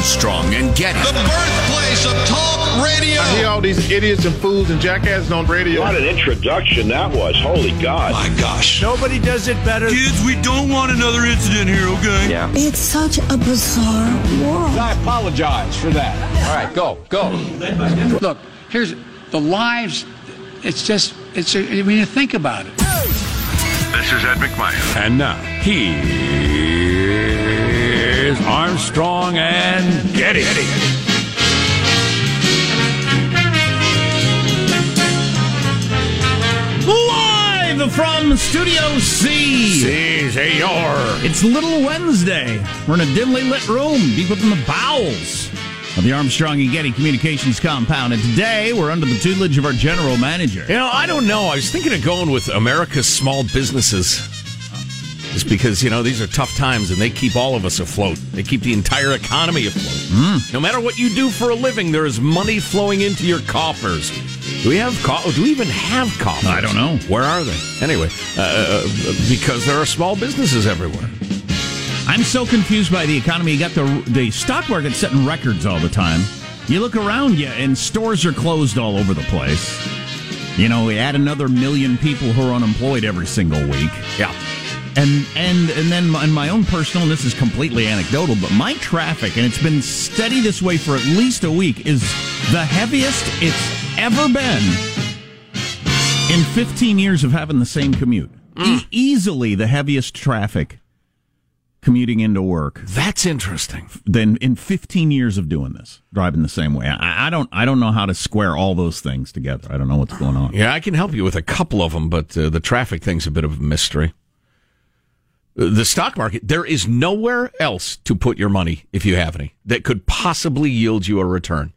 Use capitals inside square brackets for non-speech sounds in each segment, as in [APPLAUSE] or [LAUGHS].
Armstrong and Getty. The birthplace of talk radio. I hear all these idiots and fools and jackasses on radio. What an introduction that was. Holy God. My gosh. Nobody does it better. Kids, we don't want another incident here, okay? Yeah. It's such a bizarre world. I apologize for that. All right, go, go. Look, here's the lives. It's just, it's, a, I mean, you think about it. This is Ed McMahon. And now, here's Armstrong and Getty. Live from Studio C. Senor. It's Little Wednesday. We're in a dimly lit room deep within the bowels of the Armstrong and Getty Communications compound. And today we're under the tutelage of our general manager. You know, I don't know. I was thinking of going with America's small businesses. Just because, you know, these are tough times and they keep all of us afloat. They keep the entire economy afloat. Mm. No matter what you do for a living, there is money flowing into your coffers. Do we have co- do we even have coffers? I don't know. Where are they? Anyway, uh, uh, because there are small businesses everywhere. I'm so confused by the economy. You got the the stock market setting records all the time. You look around you, and stores are closed all over the place. You know, we add another million people who are unemployed every single week. Yeah. And and and then in my own personal, and this is completely anecdotal, but my traffic, and it's been steady this way for at least a week, is the heaviest it's ever been in 15 years of having the same commute. E- easily the heaviest traffic commuting into work. That's interesting. then in 15 years of doing this, driving the same way. I, I don't I don't know how to square all those things together. I don't know what's going on. Yeah, I can help you with a couple of them, but uh, the traffic thing's a bit of a mystery. The stock market, there is nowhere else to put your money, if you have any, that could possibly yield you a return.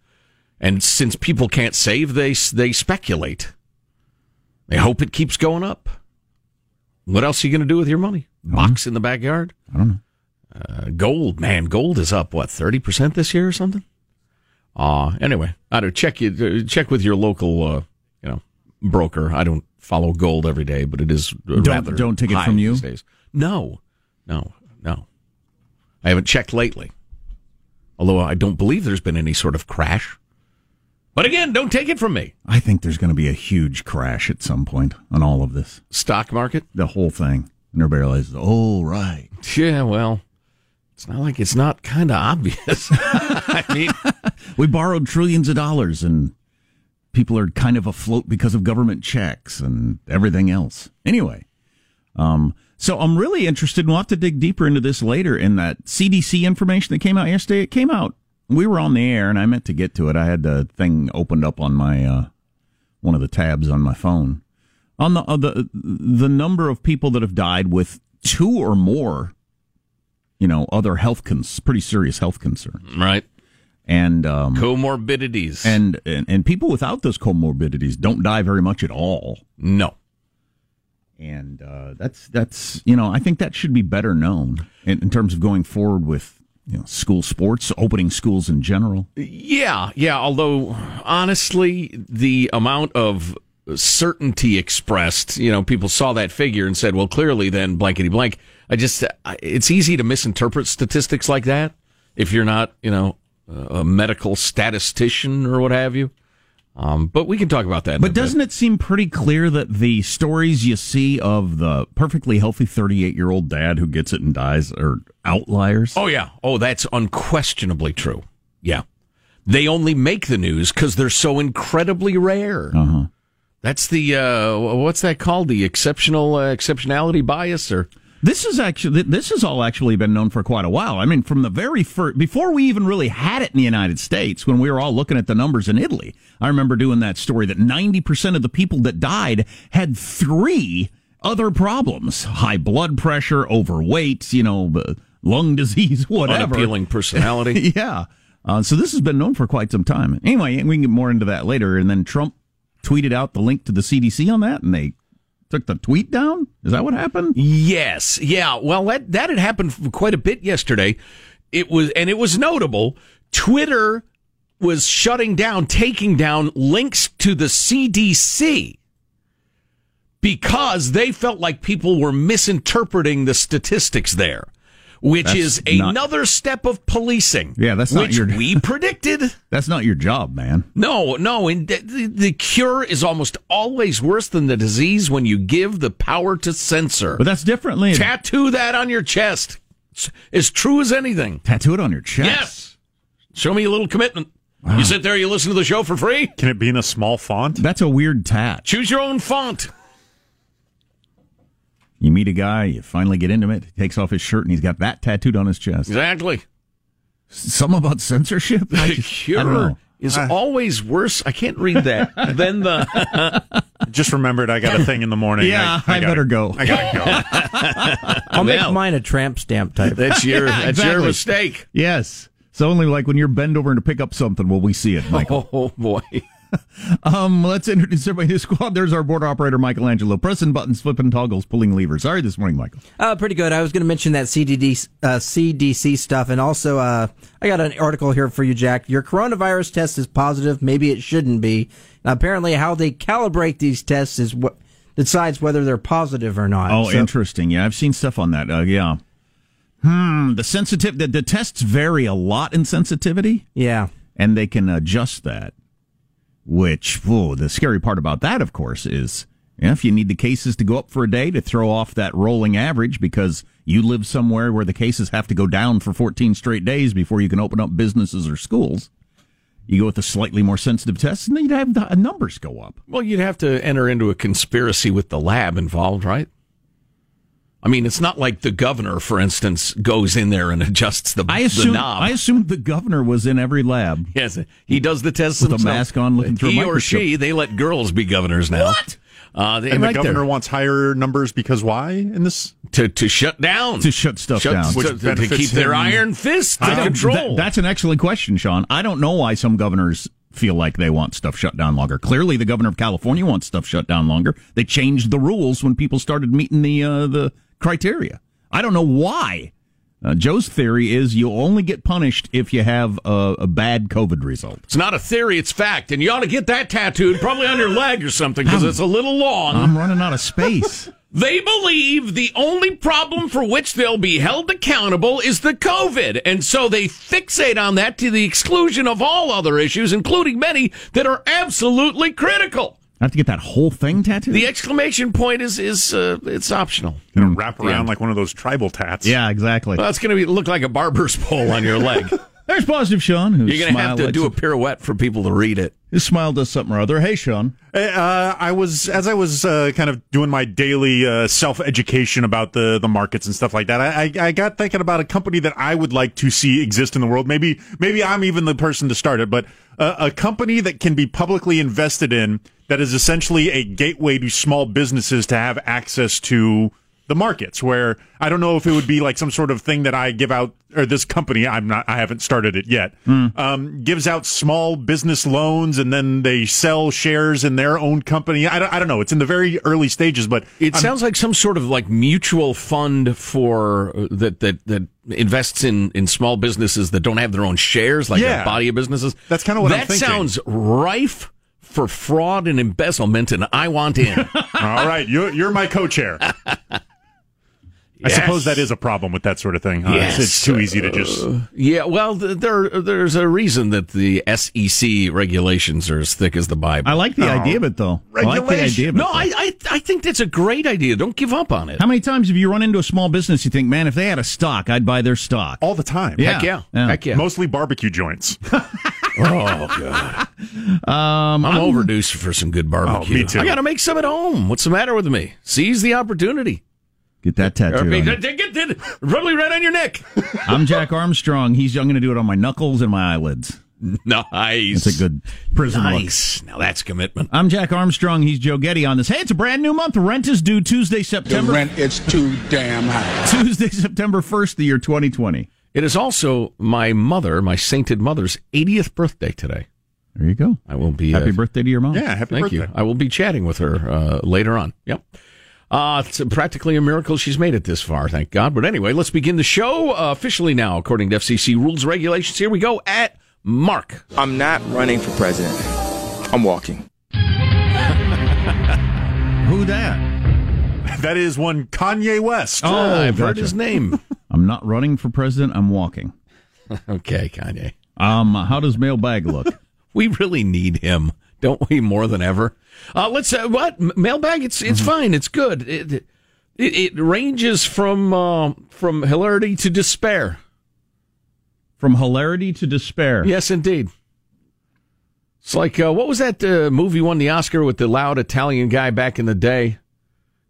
And since people can't save, they they speculate. They hope it keeps going up. What else are you going to do with your money? Box in the backyard? I don't know. Uh, gold, man, gold is up what thirty percent this year or something. Uh anyway, I don't check you uh, check with your local, uh, you know, broker. I don't follow gold every day, but it is Don't- rather don't take it from you? these days. No, no, no. I haven't checked lately. Although I don't believe there's been any sort of crash. But again, don't take it from me. I think there's going to be a huge crash at some point on all of this. Stock market? The whole thing. And everybody realizes, oh, right. Yeah, well, it's not like it's not kind of obvious. [LAUGHS] I mean, [LAUGHS] we borrowed trillions of dollars and people are kind of afloat because of government checks and everything else. Anyway, um, so I'm really interested, and we'll have to dig deeper into this later. In that CDC information that came out yesterday, it came out. We were on the air, and I meant to get to it. I had the thing opened up on my uh, one of the tabs on my phone on the uh, the the number of people that have died with two or more, you know, other health cons pretty serious health concerns, right? And um, comorbidities, and, and and people without those comorbidities don't die very much at all. No, and uh, that's that's you know I think that should be better known in, in terms of going forward with you know, school sports, opening schools in general. Yeah, yeah. Although honestly, the amount of certainty expressed, you know, people saw that figure and said, "Well, clearly, then blankety blank." I just, it's easy to misinterpret statistics like that if you're not, you know, a medical statistician or what have you. Um, but we can talk about that. But doesn't bit. it seem pretty clear that the stories you see of the perfectly healthy 38 year old dad who gets it and dies are outliers? Oh, yeah. Oh, that's unquestionably true. Yeah. They only make the news because they're so incredibly rare. Uh-huh. That's the, uh, what's that called? The exceptional uh, exceptionality bias or this is actually this has all actually been known for quite a while. I mean, from the very first before we even really had it in the United States, when we were all looking at the numbers in Italy, I remember doing that story that ninety percent of the people that died had three other problems: high blood pressure, overweight, you know, lung [LAUGHS] disease, whatever, unappealing personality. [LAUGHS] yeah. Uh, so this has been known for quite some time. Anyway, we can get more into that later. And then Trump tweeted out the link to the CDC on that, and they took the tweet down? Is that what happened? Yes. Yeah. Well, that that had happened quite a bit yesterday. It was and it was notable. Twitter was shutting down, taking down links to the CDC because they felt like people were misinterpreting the statistics there which that's is another not, step of policing. Yeah, that's not which your. we [LAUGHS] predicted. That's not your job, man. No, no. And the, the, cure is almost always worse than the disease when you give the power to censor. But that's differently. Tattoo that on your chest. It's as true as anything. Tattoo it on your chest. Yes. Show me a little commitment. Wow. You sit there, you listen to the show for free. Can it be in a small font? That's a weird tat. Choose your own font. You meet a guy, you finally get intimate. He takes off his shirt and he's got that tattooed on his chest. Exactly. Some about censorship. The cure is uh, always worse. I can't read that. [LAUGHS] than the. [LAUGHS] Just remembered, I got a thing in the morning. Yeah, I, I, I better go. I gotta go. [LAUGHS] I'll make mine a tramp stamp type. That's your. That's exactly. your mistake. Yes. It's only like when you're bend over to pick up something will we see it, Michael. Oh boy. [LAUGHS] um, let's introduce everybody to the squad. There's our board operator, Michelangelo, pressing buttons, flipping toggles, pulling levers. Sorry this morning, Michael. Uh, pretty good. I was going to mention that CDD, uh, CDC stuff, and also uh, I got an article here for you, Jack. Your coronavirus test is positive. Maybe it shouldn't be. Now, apparently, how they calibrate these tests is what decides whether they're positive or not. Oh, so, interesting. Yeah, I've seen stuff on that. Uh, yeah. Hmm. The sensitive the, the tests vary a lot in sensitivity. Yeah, and they can adjust that. Which, whoa, the scary part about that, of course, is if you need the cases to go up for a day to throw off that rolling average because you live somewhere where the cases have to go down for 14 straight days before you can open up businesses or schools. You go with a slightly more sensitive test, and then you'd have the uh, numbers go up. Well, you'd have to enter into a conspiracy with the lab involved, right? I mean, it's not like the governor, for instance, goes in there and adjusts the, I assume, the knob. I assumed the governor was in every lab. Yes, he does the tests with himself. a mask on, looking through he a microscope. or she. They let girls be governors now. What? Uh, they, and the governor there. wants higher numbers because why in this to to shut down to shut stuff shut, down to, to, to keep their iron fist in control. That, that's an excellent question, Sean. I don't know why some governors feel like they want stuff shut down longer. Clearly, the governor of California wants stuff shut down longer. They changed the rules when people started meeting the uh, the criteria. I don't know why. Uh, Joe's theory is you'll only get punished if you have a, a, bad COVID result. It's not a theory, it's fact. And you ought to get that tattooed, probably on your leg or something, because it's a little long. I'm running out of space. [LAUGHS] they believe the only problem for which they'll be held accountable is the COVID. And so they fixate on that to the exclusion of all other issues, including many that are absolutely critical. I have to get that whole thing tattooed. The exclamation point is is uh, it's optional. Gonna wrap around yeah. like one of those tribal tats. Yeah, exactly. Well, it's going to look like a barber's pole on your leg. [LAUGHS] There's positive Sean. Who's You're going to have to do a pirouette for people to read it. His smile does something or other. Hey, Sean. Uh, I was as I was uh, kind of doing my daily uh, self education about the the markets and stuff like that. I, I, I got thinking about a company that I would like to see exist in the world. Maybe maybe I'm even the person to start it, but uh, a company that can be publicly invested in that is essentially a gateway to small businesses to have access to the markets where I don't know if it would be like some sort of thing that I give out or this company I'm not I haven't started it yet Mm. um, gives out small business loans and then they sell shares in their own company I don't, I don't know it's in the very early stages but It I'm- sounds like some sort of like mutual fund for uh, that that that invests in in small businesses that don't have their own shares, like Yeah. a body of businesses. That's kinda what that sounds rife for fraud and embezzlement, and I want in. [LAUGHS] all right you're, you're my co-chair [LAUGHS] I Yes. suppose that is a problem with that sort of thing huh? It's- it's, too easy to just Uh, yeah, well, th- there there's a reason that the SEC regulations are as thick as the Bible. I like the idea of it, though. I like the idea of it. no. I, I I think that's a great idea. Don't give up on it. How many times have you run into a small business you think, man, if they had a stock, I'd buy their stock? all the time Yeah. Heck yeah, Yeah. heck yeah. mostly barbecue joints [LAUGHS] Oh god, Um, I'm overdue for some good barbecue. Oh, me too. I got to make some at home. What's the matter with me? Seize the opportunity. Get that tattoo. Or, on get, get, get, probably right on your neck. [LAUGHS] I'm Jack Armstrong. He's I'm going to do it on my knuckles and my eyelids. [LAUGHS] nice. It's a good prison look. nice. Now that's commitment. I'm Jack Armstrong. He's Joe Getty on this. Hey, it's a brand new month. Rent is due Tuesday, September. The rent it's too damn high. Tuesday, [LAUGHS] September 1st, the year 2020. It is also my mother, my sainted mother's 80th birthday today. There you go. I will be. Happy uh, birthday to your mom. yeah happy Thank birthday you. I will be chatting with her uh, later on. Yep. Uh, it's practically a miracle she's made it this far, thank God. But anyway, let's begin the show uh, officially now, according to FCC rules regulations. Here we go at Mark. I'm not running for president. I'm walking. [LAUGHS] Who that? that is one Kanye West Oh, I've heard his name. [LAUGHS] I'm not running for president. I'm walking. [LAUGHS] okay, Kanye. Um, how does mailbag look? [LAUGHS] We really need him, don't we? More than ever. Uh, let's uh, what mailbag? It's it's fine. It's good. It it, it ranges from uh, from hilarity to despair. From hilarity to despair. Yes, indeed. It's like uh, what was that uh, movie won the Oscar with the loud Italian guy back in the day?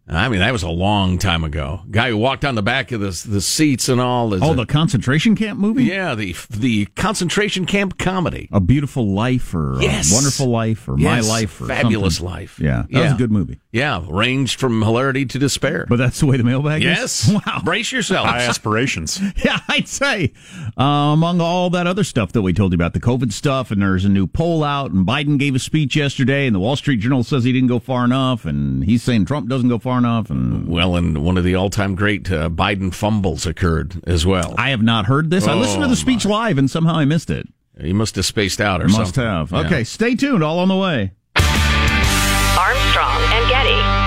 I mean, that was a long time ago. Guy who walked on the back of the the seats and all. Oh, the concentration camp movie? yeah, the the concentration camp comedy. A Beautiful Life or Yes. a Wonderful Life or Yes, My Life or Fabulous something. Life. Yeah, that was a good movie. Yeah, ranged from hilarity to despair. But that's the way the mailbag yes, is? [LAUGHS] Wow. brace yourself. high aspirations [LAUGHS] Yeah, I'd say uh, among all that other stuff that we told you about, the COVID stuff, and there's a new poll out, and Biden gave a speech yesterday, and the Wall Street Journal says he didn't go far enough, and he's saying Trump doesn't go far enough, and Well, and one of the all-time great uh, Biden fumbles occurred as well. I have not heard this. I listened to Oh, the speech live, and somehow I missed it. He must have spaced out or Must something. have. Yeah. Okay, stay tuned. All on the way. Armstrong and Getty.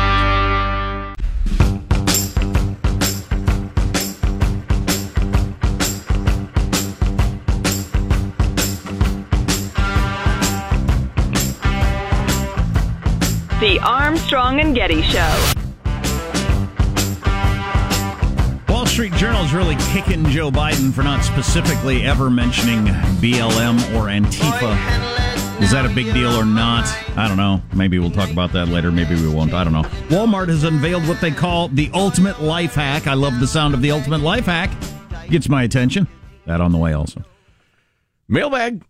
The Armstrong and Getty Show. Wall Street Journal is really kicking Joe Biden for not specifically ever mentioning BLM or Antifa. Is that a big deal or not? I don't know. Maybe we'll talk about that later. Maybe we won't. I don't know. Walmart has unveiled what they call the ultimate life hack. I love the sound of the ultimate life hack. Gets my attention. That on the way also. Mailbag.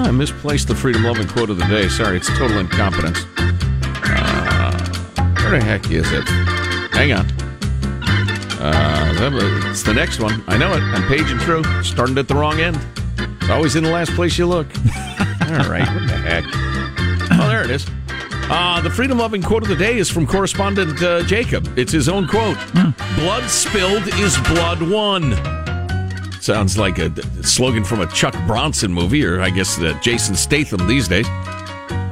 I misplaced the freedom loving quote of the day. Sorry, it's total incompetence. Where the heck is it? Hang on. Uh, it's the next one. I know it. I'm paging through. Started at the wrong end. It's always in the last place you look. [LAUGHS] All right. What the heck? Oh, there it is. Uh, the freedom loving quote of the day is from correspondent uh, Jacob. It's his own quote Blood spilled is blood won. Sounds like a, a slogan from a Chuck Bronson movie, or I guess uh, Jason Statham these days.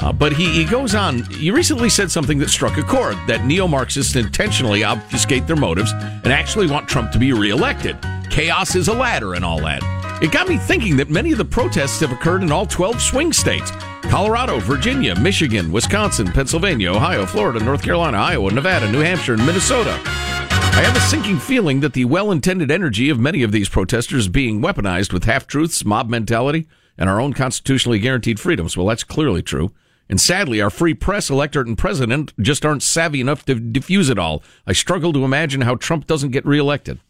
Uh, but he, he goes on. You recently said something that struck a chord that neo Marxists intentionally obfuscate their motives and actually want Trump to be reelected. Chaos is a ladder and all that. It got me thinking that many of the protests have occurred in all 12 swing states Colorado, Virginia, Michigan, Wisconsin, Pennsylvania, Ohio, Florida, North Carolina, Iowa, Nevada, New Hampshire, and Minnesota. I have a sinking feeling that the well intended energy of many of these protesters being weaponized with half truths, mob mentality, and our own constitutionally guaranteed freedoms. Well, that's clearly true. And sadly, our free press, electorate, and president just aren't savvy enough to diffuse it all. I struggle to imagine how Trump doesn't get reelected.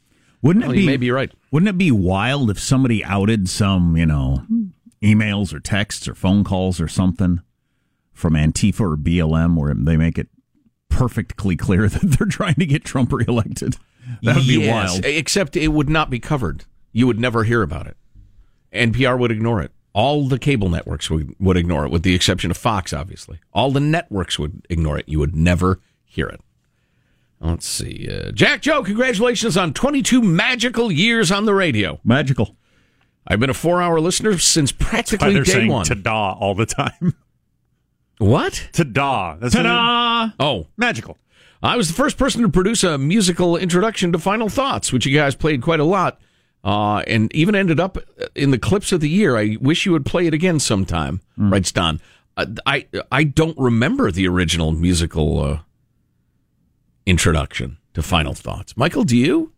Wouldn't well, it be? Maybe right. Wouldn't it be wild if somebody outed some, you know, emails or texts or phone calls or something from Antifa or BLM where they make it perfectly clear [LAUGHS] that they're trying to get Trump reelected? That would be wild. Except it would not be covered. You would never hear about it. NPR would ignore it. All the cable networks would, would ignore it, with the exception of Fox, obviously. All the networks would ignore it. You would never hear it. Let's see. Uh, Jack Joe, congratulations on 22 magical years on the radio. Magical. I've been a four hour listener since That's why practically they're day saying one. ta-da all the time. What? Ta-da. That's Ta-da! Oh. Magical. I was the first person to produce a musical introduction to Final Thoughts, which you guys played quite a lot, uh, and even ended up in the clips of the year. I wish you would play it again sometime, writes Don. Uh, I I don't remember the original musical uh, introduction to Final Thoughts. Michael, do you?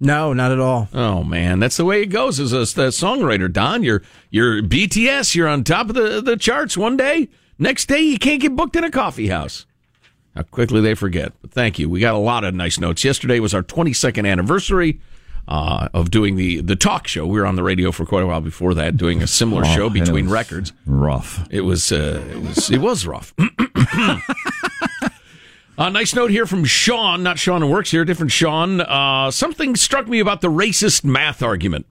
No, not at all. Oh man, that's the way it goes as a, a songwriter. Don, you're you're BTS. You're on top of the, the charts one day. Next day, you can't get booked in a coffee house. How quickly they forget. But thank you. We got a lot of nice notes. Yesterday was our 22nd anniversary uh, of doing the the talk show. We were on the radio for quite a while before that, doing a similar Oh, show between records. Rough. It was uh, it was it was rough. A [COUGHS] nice note here from Sean, not Sean who works here, different Sean. Uh, something struck me about the racist math argument.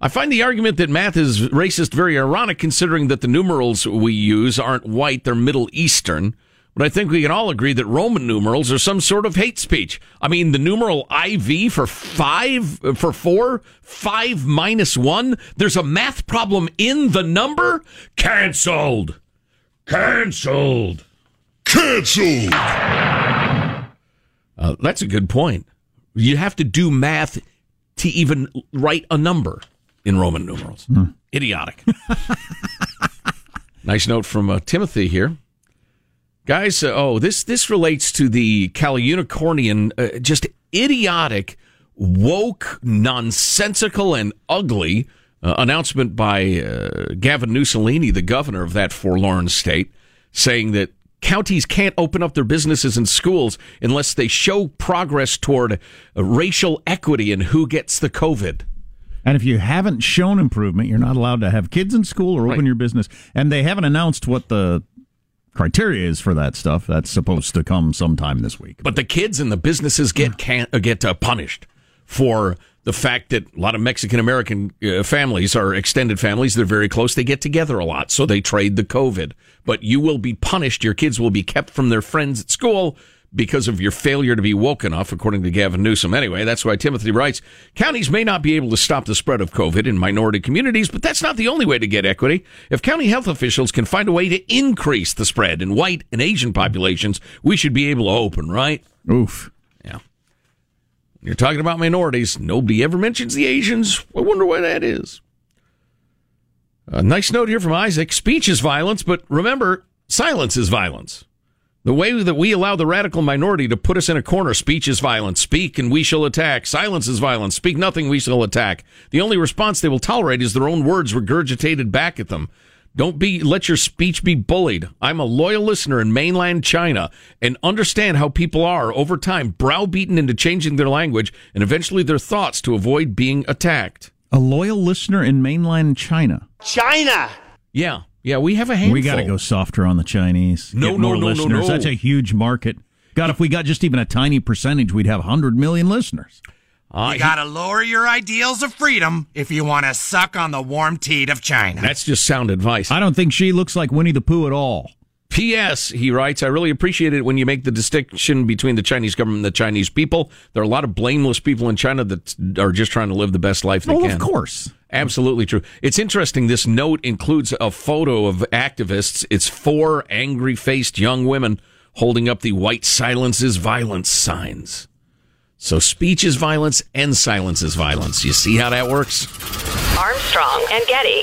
I find the argument that math is racist very ironic considering that the numerals we use aren't white, they're Middle Eastern. But I think we can all agree that Roman numerals are some sort of hate speech. I mean, the numeral IV for five, for four, five minus one, there's a math problem in the number? Cancelled. Cancelled. Cancelled. Uh, that's a good point. You have to do math to even write a number in Roman numerals. Idiotic. [LAUGHS] nice note from uh, Timothy here. Guys, uh, oh, this this relates to the Caliunicornian, uh, just idiotic, woke, nonsensical, and ugly uh, announcement by uh, Gavin Mussolini, the governor of that forlorn state, saying that counties can't open up their businesses and schools unless they show progress toward uh, racial equity and who gets the COVID. And if you haven't shown improvement, you're not allowed to have kids in school or open Right. your business. And they haven't announced what the criteria is for that stuff. That's supposed to come sometime this week. But the kids and the businesses get can uh, get uh, punished for the fact that a lot of Mexican American uh, families are extended families. They're very close. They get together a lot, so they trade the COVID. But you will be punished. Your kids will be kept from their friends at school because of your failure to be woke enough, according to Gavin Newsom. Anyway, that's why Timothy writes counties may not be able to stop the spread of COVID in minority communities, but that's not the only way to get equity. If county health officials can find a way to increase the spread in white and Asian populations, we should be able to open, right? Oof. Yeah. You're talking about minorities, nobody ever mentions the Asians. I wonder why that is. A nice note here from Isaac. Speech is violence, but remember, silence is violence. The way that we allow the radical minority to put us in a corner, speech is violence. Speak and we shall attack. Silence is violence. Speak nothing, we shall attack. The only response they will tolerate is their own words regurgitated back at them. Don't be let your speech be bullied. I'm a loyal listener in mainland China and understand how people are over time browbeaten into changing their language and eventually their thoughts to avoid being attacked. A loyal listener in mainland China. China. Yeah. Yeah, we have a handful. We got to go softer on the Chinese. No, Get no, more no, no, listeners. no. That's a huge market. God, if we got just even a tiny percentage, we'd have 100 million listeners. you gotta lower your ideals of freedom if you want to suck on the warm teat of China. That's just sound advice. I don't think she looks like Winnie the Pooh at all. P.S. He writes, I really appreciate it when you make the distinction between the Chinese government and the Chinese people. There are a lot of blameless people in China that are just trying to live the best life they Well, can. of course. Absolutely true. It's interesting. This note includes a photo of activists. It's four angry faced young women holding up the white silence is violence signs. So speech is violence and silence is violence. You see how that works? Armstrong and Getty.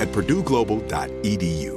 at purdueglobal.edu.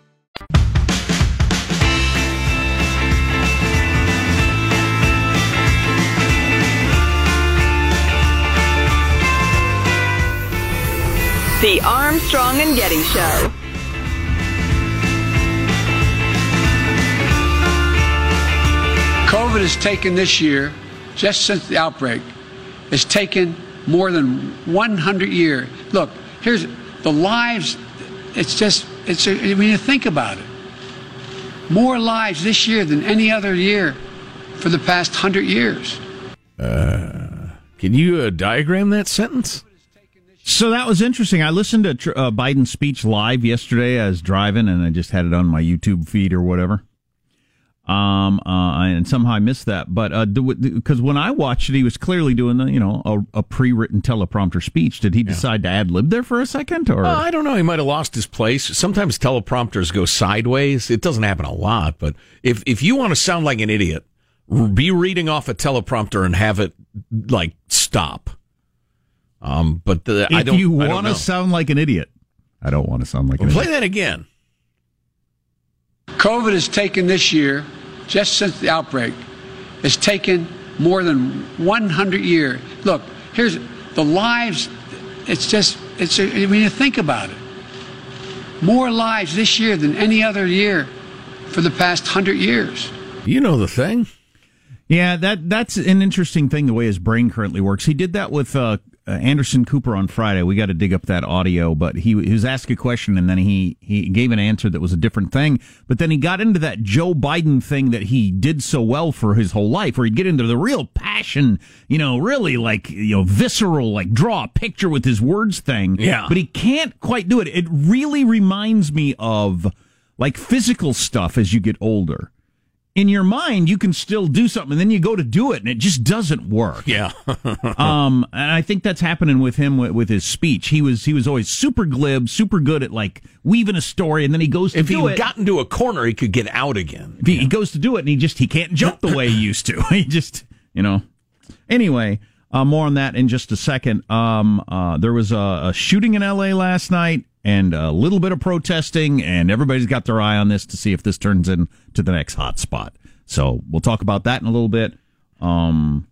The Armstrong and Getty Show. COVID has taken this year, just since the outbreak, has taken more than 100 years. Look, here's the lives. It's just, it's, a, I mean, you think about it. More lives this year than any other year for the past 100 years. Uh, can you uh, diagram that sentence? So that was interesting. I listened to uh, Biden's speech live yesterday. I was driving, and I just had it on my YouTube feed or whatever. Um, uh, and somehow I missed that. But uh, because when I watched it, he was clearly doing the, you know a, a pre-written teleprompter speech. Did he decide to ad lib there for a second, or uh, I don't know? He might have lost his place. Sometimes teleprompters go sideways. It doesn't happen a lot, but if if you want to sound like an idiot, be reading off a teleprompter and have it like stop. Um, but the, if I don't. you want to sound like an idiot, I don't want to sound like. Well, an play idiot. that again. COVID has taken this year, just since the outbreak, has taken more than 100 years. Look, here's the lives. It's just, it's. A, I mean, you think about it. More lives this year than any other year for the past hundred years. You know the thing. Yeah, that that's an interesting thing. The way his brain currently works. He did that with uh, uh, Anderson Cooper on Friday. We got to dig up that audio, but he, he was asked a question and then he he gave an answer that was a different thing. But then he got into that Joe Biden thing that he did so well for his whole life, where he'd get into the real passion, you know, really like you know visceral, like draw a picture with his words thing. Yeah, but he can't quite do it. It really reminds me of like physical stuff as you get older. In your mind, you can still do something, and then you go to do it, and it just doesn't work. Yeah. [LAUGHS] um, and I think that's happening with him with, with, his speech. He was he was always super glib, super good at like weaving a story, and then he goes to if do he it. got into a corner, he could get out again. He, he goes to do it, and he just he can't jump the way he used to. [LAUGHS] he just you know. Anyway, uh, more on that in just a second. Um, uh, there was a, a, shooting in L.A. last night and a little bit of protesting, and everybody's got their eye on this to see if this turns into the next hot spot. So we'll talk about that in a little bit. Um,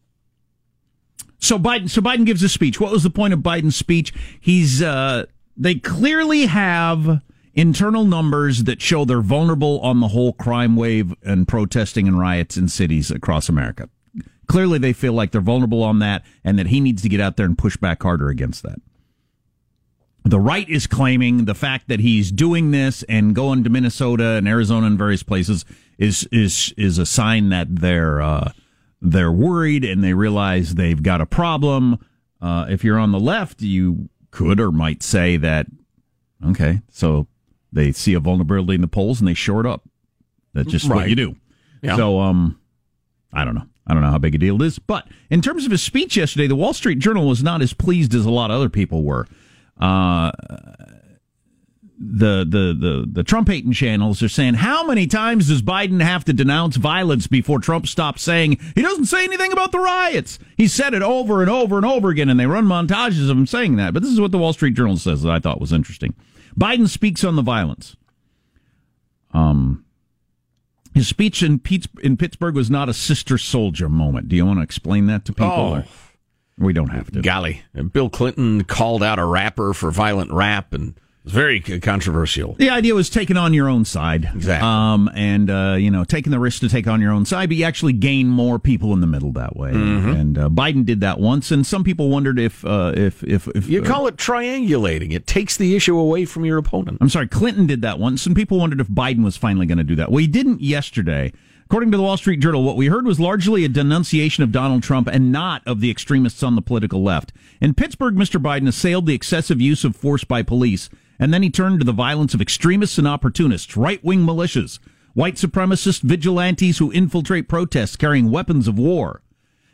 so Biden, so Biden gives a speech. What was the point of Biden's speech? He's uh, they clearly have internal numbers that show they're vulnerable on the whole crime wave and protesting and riots in cities across America. Clearly, they feel like they're vulnerable on that, and that he needs to get out there and push back harder against that. The right is claiming the fact that he's doing this and going to Minnesota and Arizona and various places is is is a sign that they're uh, they're worried and they realize they've got a problem. Uh, if you're on the left, you could or might say that okay, so they see a vulnerability in the polls and they short up. That's just right. what you do. Yeah. So um, I don't know. I don't know how big a deal it is. But in terms of his speech yesterday, the Wall Street Journal was not as pleased as a lot of other people were. Uh, the the the the Trump hating channels are saying how many times does Biden have to denounce violence before Trump stops saying he doesn't say anything about the riots? He said it over and over and over again, and they run montages of him saying that. But this is what the Wall Street Journal says that I thought was interesting. Biden speaks on the violence. Um, his speech in, in Pittsburgh was not a sister soldier moment. Do you want to explain that to people? Oh. We don't have to. Golly. Bill Clinton called out a rapper for violent rap and it was very controversial. The idea was taking on your own side. Exactly. Um, and, uh, you know, taking the risk to take on your own side, but you actually gain more people in the middle that way. Mm-hmm. And uh, Biden did that once, and some people wondered if, uh, if, if, if. You call it triangulating. It takes the issue away from your opponent. I'm sorry, Clinton did that once, and people wondered if Biden was finally going to do that. Well, he didn't yesterday. According to the Wall Street Journal, what we heard was largely a denunciation of Donald Trump and not of the extremists on the political left. In Pittsburgh, Mr. Biden assailed the excessive use of force by police, and then he turned to the violence of extremists and opportunists, right wing militias, white supremacist vigilantes who infiltrate protests carrying weapons of war.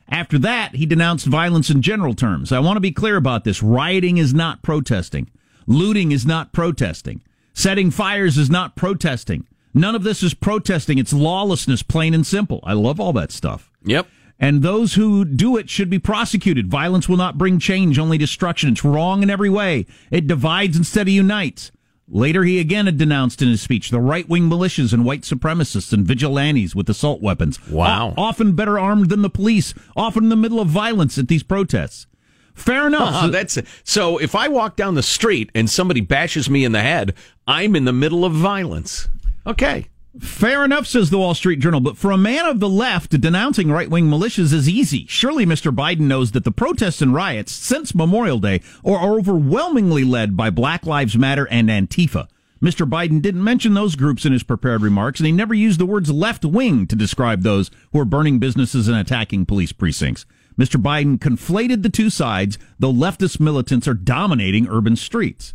After that, he denounced violence in general terms. I want to be clear about this. Rioting is not protesting. Looting is not protesting. Setting fires is not protesting. None of this is protesting. It's lawlessness, plain and simple. I love all that stuff. Yep. And those who do it should be prosecuted. Violence will not bring change, only destruction. It's wrong in every way. It divides instead of unites. Later, he again had denounced in his speech the right wing militias and white supremacists and vigilantes with assault weapons. Wow. O- often better armed than the police, often in the middle of violence at these protests. Fair enough. Uh-huh, that's so. If I walk down the street and somebody bashes me in the head, I'm in the middle of violence. Okay. Fair enough, says the Wall Street Journal, but for a man of the left, denouncing right wing militias is easy. Surely Mr. Biden knows that the protests and riots since Memorial Day are overwhelmingly led by Black Lives Matter and Antifa. Mr. Biden didn't mention those groups in his prepared remarks, and he never used the words left wing to describe those who are burning businesses and attacking police precincts. Mr. Biden conflated the two sides, though leftist militants are dominating urban streets.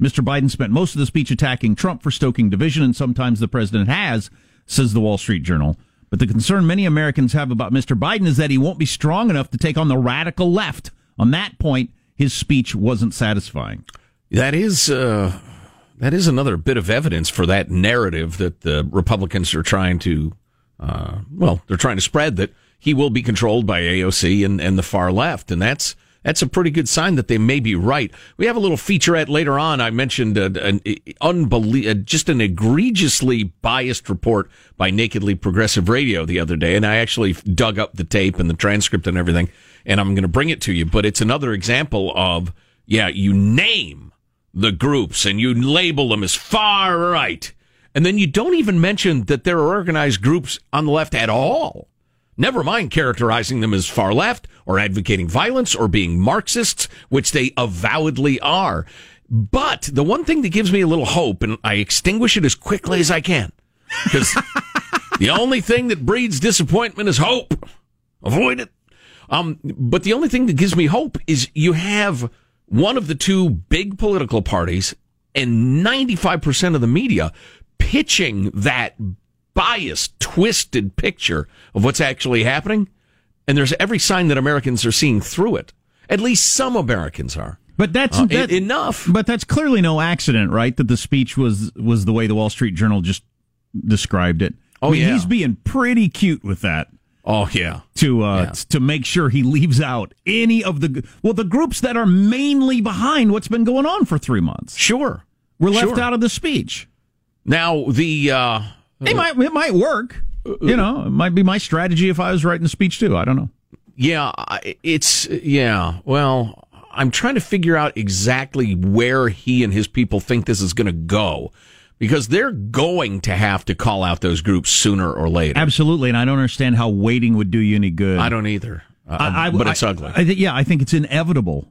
Mr. Biden spent most of the speech attacking Trump for stoking division, and sometimes the president has, says the Wall Street Journal. But the concern many Americans have about Mr. Biden is that he won't be strong enough to take on the radical left. On that point, his speech wasn't satisfying. That is uh, that is another bit of evidence for that narrative that the Republicans are trying to, uh, well, they're trying to spread that he will be controlled by AOC and, and the far left, and that's that's a pretty good sign that they may be right. We have a little featurette later on. I mentioned uh, an unbelie- uh, just an egregiously biased report by Nakedly Progressive Radio the other day, and I actually dug up the tape and the transcript and everything, and I'm going to bring it to you. But it's another example of yeah, you name the groups and you label them as far right, and then you don't even mention that there are organized groups on the left at all. Never mind characterizing them as far left or advocating violence or being Marxists, which they avowedly are. But the one thing that gives me a little hope, and I extinguish it as quickly as I can, because [LAUGHS] the only thing that breeds disappointment is hope. Avoid it. Um, but the only thing that gives me hope is you have one of the two big political parties and 95% of the media pitching that biased, twisted picture of what's actually happening. And there's every sign that Americans are seeing through it. At least some Americans are. But that's Uh, that, enough. But that's clearly no accident, right? That the speech was was the way the Wall Street Journal just described it. Oh, I mean, yeah. he's being pretty cute with that. Oh yeah. To uh Yeah. to make sure he leaves out any of the well the groups that are mainly behind what's been going on for 3 months. Sure. We're left Sure. out of the speech. Now the uh, It might it might work. You know, it might be my strategy if I was writing the speech too. I don't know. Yeah, it's yeah. Well, I'm trying to figure out exactly where he and his people think this is going to go, because they're going to have to call out those groups sooner or later. Absolutely, and I don't understand how waiting would do you any good. I don't either. Uh, I, I- but it's I- ugly. I think yeah, I think it's inevitable.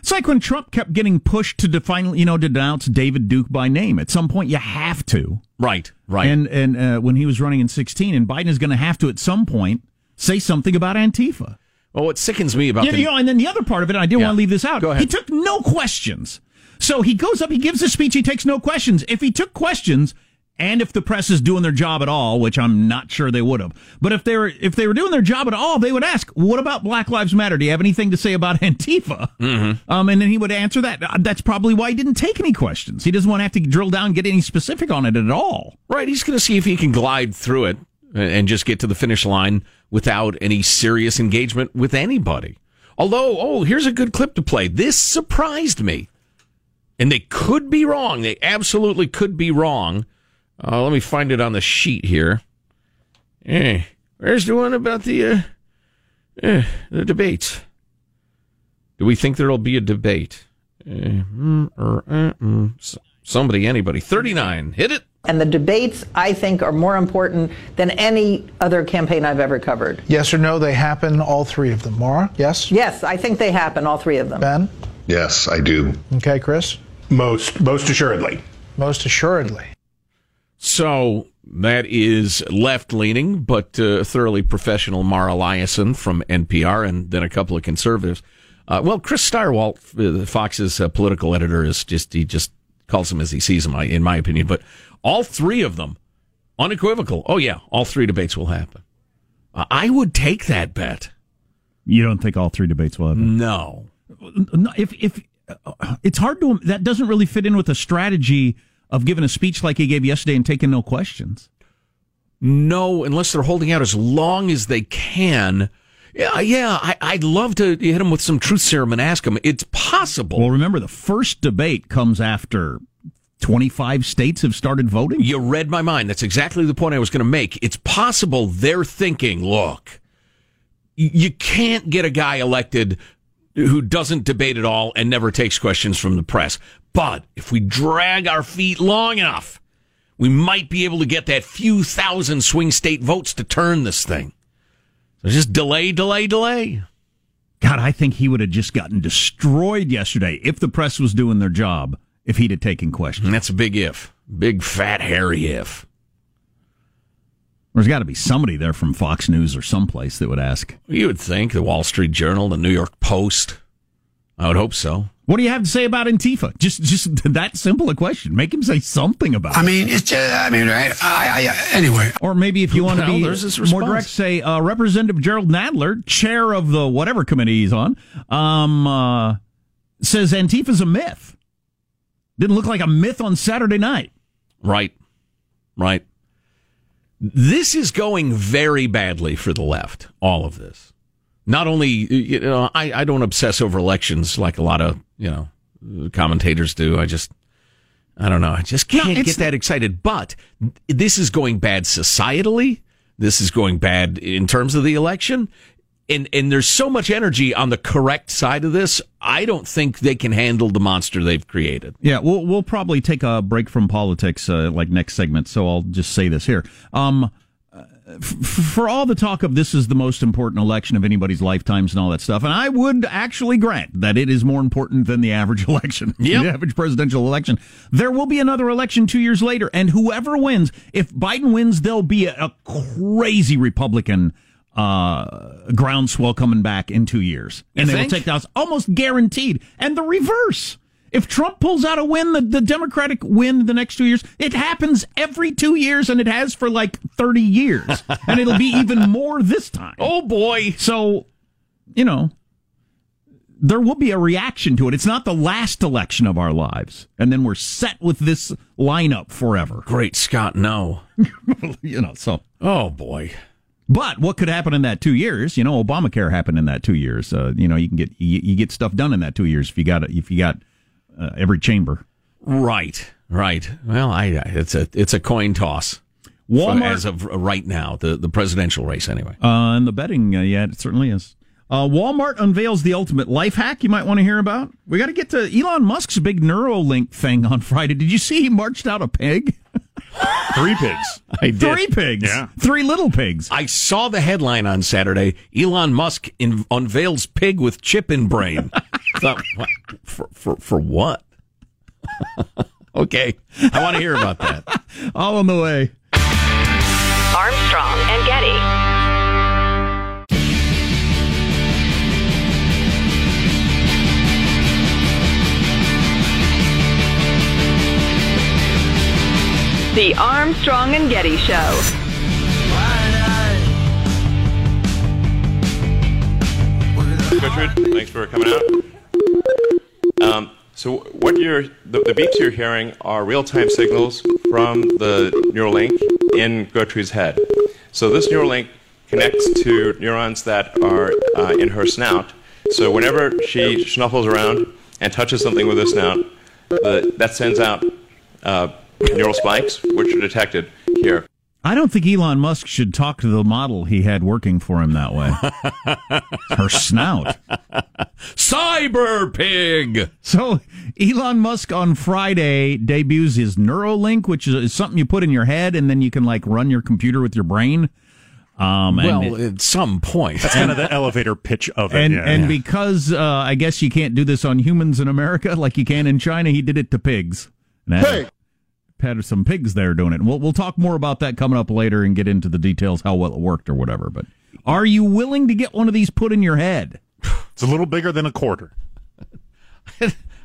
It's like when Trump kept getting pushed to define, you know, to denounce David Duke by name. At some point, you have to. right, right. And and uh, when he was running in 16, and Biden is going to have to at some point say something about Antifa. well, what sickens me about You, the you know, and then the other part of it, and I didn't Yeah. want to leave this out. Go ahead. He took no questions. So he goes up, he gives a speech, he takes no questions. If he took questions, and if the press is doing their job at all, which I'm not sure they would have, but if they were if they were doing their job at all, they would ask, "What about Black Lives Matter? Do you have anything to say about [LAUGHS] Antifa?" Mm-hmm. Um, and then he would answer that. Uh, That's probably why he didn't take any questions. He doesn't want to have to drill down, and get any specific on it at all. Right, he's going to see if he can glide through it and just get to the finish line without any serious engagement with anybody. Although, oh, here's a good clip to play. This surprised me. And they could be wrong. They absolutely could be wrong. Uh, let me find it on the sheet here. Eh, where's the one about the uh, eh, the debates? Do we think there'll be a debate? Eh, mm, er, uh, mm. Somebody, anybody. 39. Hit it. And the debates, I think, are more important than any other campaign I've ever covered. Yes or no, they happen, all three of them. Maura, yes? Yes, I think they happen, all three of them. Ben? Yes, I do. Okay, Chris? Most, most assuredly. Most assuredly. So that is left leaning, but uh, thoroughly professional Mara Liasson from NPR, and then a couple of conservatives. Uh, well, Chris Stirewalt, uh, Fox's uh, political editor, is just he just calls him as he sees him, in my opinion. But all three of them, unequivocal. Oh yeah, all three debates will happen. Uh, I would take that bet. You don't think all three debates will happen? No. No, if if uh, it's hard to that doesn't really fit in with a strategy of giving a speech like he gave yesterday and taking no questions. No, unless they're holding out as long as they can. Yeah, yeah. I, I'd love to hit him with some truth serum and ask him. It's possible. Well, remember the first debate comes after 25 states have started voting. You read my mind. That's exactly the point I was going to make. It's possible they're thinking, look, you can't get a guy elected who doesn't debate at all and never takes questions from the press. But if we drag our feet long enough, we might be able to get that few thousand swing state votes to turn this thing. So just delay, delay, delay. God, I think he would have just gotten destroyed yesterday if the press was doing their job. If he'd have taken questions, And that's a big if, big fat hairy if. there's got to be somebody there from Fox News or someplace that would ask. You would think the Wall Street Journal, the New York Post. I would hope so. What do you have to say about Antifa? Just, just [LAUGHS] that simple a question. Make him say something about I it. mean, it's just, I mean, right? I, I, anyway. Or maybe if you want to Well, be there's his more direct, say uh, Representative Jerrold Nadler, chair of the whatever committee he's on, um, uh, says Antifa's a myth. Didn't look like a myth on Saturday night. Right. Right. This is going very badly for the left, all of this. Not only, you know, I, I don't obsess over elections like a lot of, you know, commentators do. I just, I don't know. I just can't it's- get that excited. But this is going bad societally. This is going bad in terms of the election. And, and there's so much energy on the correct side of this. I don't think they can handle the monster they've created. Yeah, we'll we'll probably take a break from politics uh, like next segment. So I'll just say this here. Um, for all the talk of this is the most important election of anybody's lifetimes and all that stuff, and I would actually grant that it is more important than the average [LAUGHS] election, Yep. the average presidential election. There will be another election two years later, and whoever wins, if Biden wins, there'll be a, a crazy Republican uh, groundswell coming back in two years, and You they think? will take the House almost guaranteed, and the reverse. If Trump pulls out a win, the, the Democratic win the next two years, it happens every two years, and it has for like 30 years. [LAUGHS] and it'll be even more this time. Oh, boy. So, you know, there will be a reaction to it. It's not the last election of our lives. And then we're set with this lineup forever. Great Scott, no. [LAUGHS] you know, so. Oh, boy. But what could happen in that two years? You know, Obamacare happened in that two years. Uh, you know, you can get you, you, get stuff done in that two years if you got if you got uh, every chamber. Right, right. Well, I it's a it's a coin toss. Walmart as of right now, the the presidential race anyway. Uh, and the betting, uh, yeah, it certainly is. Uh, Walmart unveils the ultimate life hack you might want to hear about. We got to get to Elon Musk's big Neuralink thing on Friday. Did you see he marched out a pig? [LAUGHS] Three pigs. I did. Three pigs. Yeah. Three little pigs. I saw the headline on Saturday. Elon Musk in, unveils pig with chip in brain. [LAUGHS] Thought, what? For, for, for what? [LAUGHS] okay. I want to hear about that. [LAUGHS] All on the way. Armstrong and Getty. The Armstrong and Getty Show. Richard, thanks for coming out. Um, so, what you're the, the beeps you're hearing are real-time signals from the Neuralink in Gertrude's head. So, this Neuralink connects to neurons that are uh, in her snout. So, whenever she snuffles around and touches something with her snout, the, that sends out uh, neural spikes, which are detected here. I don't think Elon Musk should talk to the model he had working for him that way. [LAUGHS] Her snout. Cyber pig. So Elon Musk on Friday debuts his Neuralink, which is something you put in your head and then you can like run your computer with your brain. Um, well, and, at some point, That's kind of the elevator pitch of it. and yeah. and because uh, I guess you can't do this on humans in America like you can in China, he did it to pigs. And had, had some pigs there doing it. And we'll we'll talk more about that coming up later and get into the details how well it worked or whatever. But are you willing to get one of these put in your head? [SIGHS] it's a little bigger than a quarter. [LAUGHS]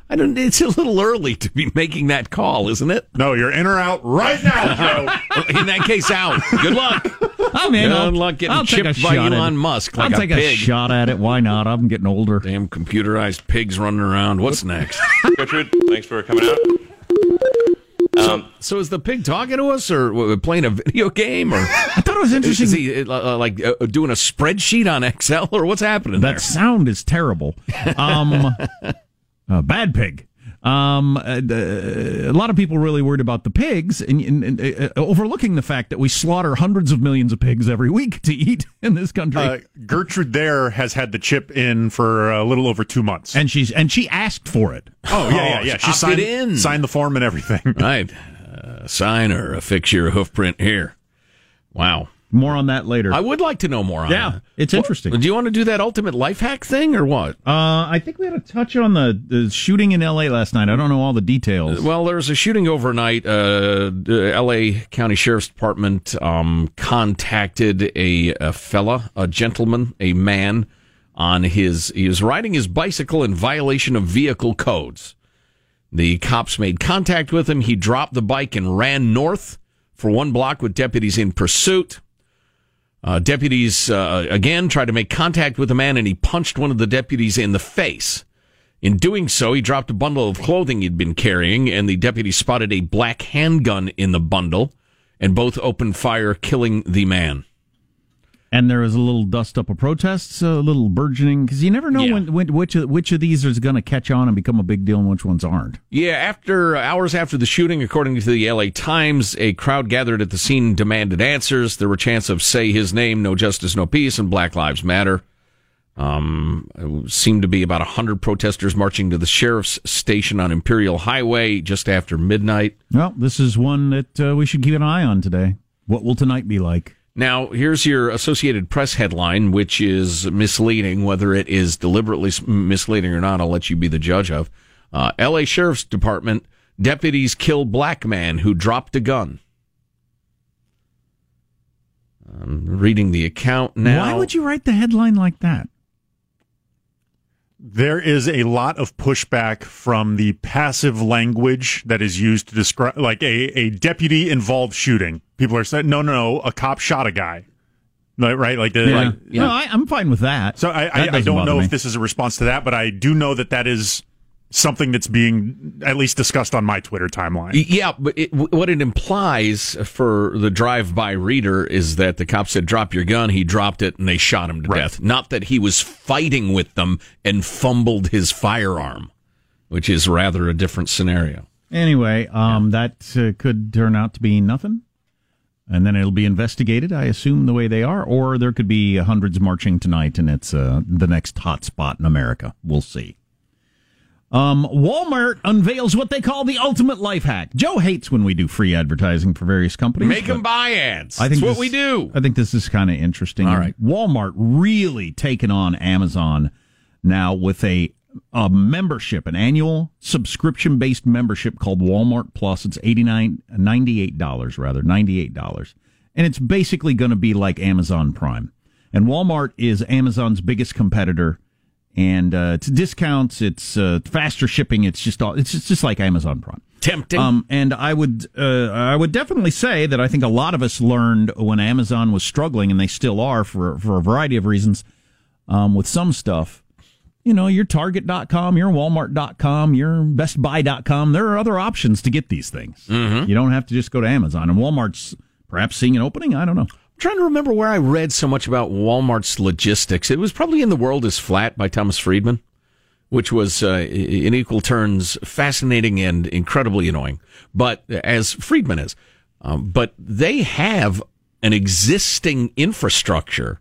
I don't. It's a little early to be making that call, isn't it? No, you're in or out right now, [LAUGHS] Joe. In that case, out. Good luck. [LAUGHS] I'm in. Good I'll- luck getting I'll take a chipped by shot at Elon it. Musk like I'll a take pig. shot at it. Why not? I'm getting older. Damn computerized pigs running around. What's next? Richard, thanks for coming out. Um, so is the pig talking to us, or playing a video game, or [LAUGHS] I thought it was interesting. Is he uh, uh, like uh, doing a spreadsheet on Excel, or what's happening That there? sound is terrible. Um, [LAUGHS] uh, bad pig. Um, uh, uh, a lot of people really worried about the pigs and, and, and, uh, overlooking the fact that we slaughter hundreds of millions of pigs every week to eat [LAUGHS] in this country. Uh, Gertrude there has had the chip in for a little over two months. and she's and she asked for it. oh yeah, yeah, yeah. She opted signed in. signed the form and everything. right, uh, sign or affix your hoof print here. Wow. More on that later. I would like to know more on Yeah, that. it's interesting. Do you want to do that ultimate life hack thing, or what? Uh, I think we had a touch on the, the shooting in L.A. last night. I don't know all the details. Well, there was a shooting overnight. Uh, the L.A. County Sheriff's Department um, contacted a, a fella, a gentleman, a man, on his. He was riding his bicycle in violation of vehicle codes. The cops made contact with him. He dropped the bike and ran north for one block with deputies in pursuit. Uh, deputies uh, again tried to make contact with the man, and he punched one of the deputies in the face. In doing so, he dropped a bundle of clothing he'd been carrying, and the deputy spotted a black handgun in the bundle, and both opened fire, killing the man. And there was a little dust up of protests, a little burgeoning, because you never know Yeah. when, when which of, which of these is going to catch on and become a big deal, and which ones aren't. Yeah, after hours after the shooting, according to the LA Times, a crowd gathered at the scene demanded answers. There were chants of "Say his name, no justice, no peace," and "Black Lives Matter." Um, it seemed to be about a hundred protesters marching to the sheriff's station on Imperial Highway just after midnight. Well, this is one that uh, we should keep an eye on today. What will tonight be like? Now, here's your Associated Press headline, which is misleading. Whether it is deliberately misleading or not, I'll let you be the judge of. Uh, L.A. Sheriff's Department deputies kill black man who dropped a gun. I'm reading the account now. Why would you write the headline like that? There is a lot of pushback from the passive language that is used to describe, like a, a deputy involved shooting. People are saying, no, no, no, a cop shot a guy. Right, right, like the, Yeah. like, No, I, I'm fine with that. So I, That I, I don't know me. if this is a response to that, but I do know that that is something that's being at least discussed on my Twitter timeline. Yeah, but it, what it implies for the drive-by reader is that the cop said, "Drop your gun." He dropped it, and they shot him to death. Not that he was fighting with them and fumbled his firearm, which is rather a different scenario. Anyway, um, that uh, could turn out to be nothing. And then it'll be investigated, I assume, the way they are. Or there could be hundreds marching tonight, and it's uh, the next hot spot in America. We'll see. Um, Walmart unveils what they call the ultimate life hack. Joe hates when we do free advertising for various companies. Make them buy ads. I think That's what we do. I think this is kind of interesting. All right. Walmart really taking on Amazon now with a, a membership, an annual subscription based membership called Walmart Plus. It's $89, $98 rather, $98. And it's basically going to be like Amazon Prime. And Walmart is Amazon's biggest competitor. And uh, it's discounts, it's uh, faster shipping. It's just all, it's just, just like Amazon Prime. Tempting. Um, and I would uh, I would definitely say that I think a lot of us learned when Amazon was struggling, and they still are for for a variety of reasons. Um, with some stuff, you know, your Target.com, your Walmart.com, your BestBuy.com. There are other options to get these things. Mhm. You don't have to just go to Amazon. And Walmart's perhaps seeing an opening. I don't know. I'm trying to remember where I read so much about Walmart's logistics. It was probably in The World is Flat by Thomas Friedman, which was, uh, in equal turns, fascinating and incredibly annoying. But as Friedman is, um, but they have an existing infrastructure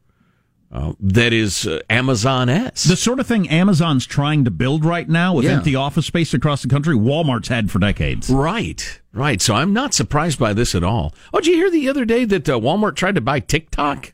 uh, that is uh, Amazon S. The sort of thing Amazon's trying to build right now with Yeah. empty office space across the country, Walmart's had for decades. Right, right. So I'm not surprised by this at all. Oh, did you hear the other day that uh, Walmart tried to buy TikTok?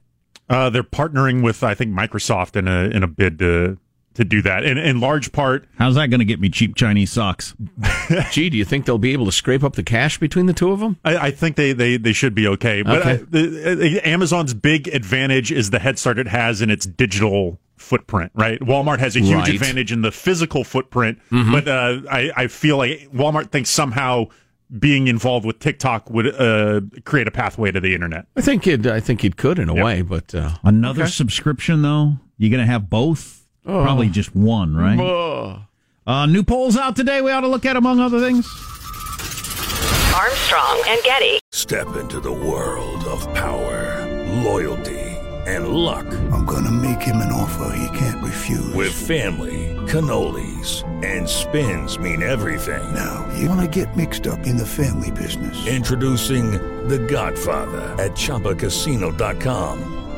Uh, they're partnering with, I think, Microsoft in a in a bid to to do that. In in large part, How's that going to get me cheap Chinese socks? [LAUGHS] Gee, do you think they'll be able to scrape up the cash between the two of them? I, I think they, they, they should be okay. But Okay. I, the, uh, Amazon's big advantage is the head start it has in its digital footprint. Right, Walmart has a huge Right. advantage in the physical footprint, Mhm. but uh, I I feel like Walmart thinks somehow being involved with TikTok would uh, create a pathway to the internet. I think it. I think it could in a way, but uh, Another okay. subscription, though? You're going to have both? Oh. Probably just one, right? Ugh. Uh, new polls out today. We ought to look at, among other things. Armstrong and Getty. Step into the world of power, loyalty, and luck. I'm gonna make him an offer he can't refuse. With family, cannolis, and spins mean everything. Now, you wanna get mixed up in the family business. Introducing The Godfather at ChumbaCasino.com.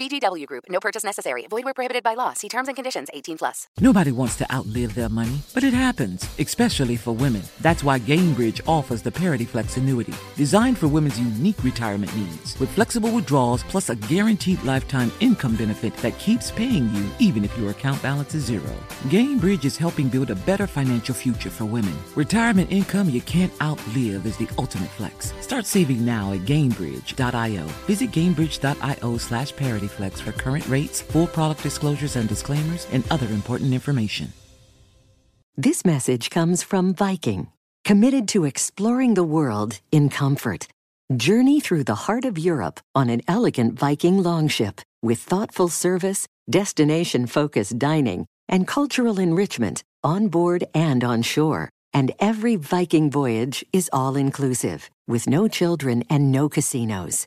VGW Group. No purchase necessary. Void where prohibited by law. See terms and conditions. 18 plus. Nobody wants to outlive their money, but it happens, especially for women. That's why Gainbridge offers the Parity Flex annuity, designed for women's unique retirement needs, with flexible withdrawals plus a guaranteed lifetime income benefit that keeps paying you even if your account balance is zero. Gainbridge is helping build a better financial future for women. Retirement income you can't outlive is the ultimate flex. Start saving now at Gainbridge.io. Visit Gainbridge.io slash ParityFlex for current rates, full product disclosures and disclaimers, and other important information. This message comes from Viking, committed to exploring the world in comfort. Journey through the heart of Europe on an elegant Viking longship with thoughtful service, destination focused dining, and cultural enrichment on board and on shore. And every Viking voyage is all inclusive, with no children and no casinos.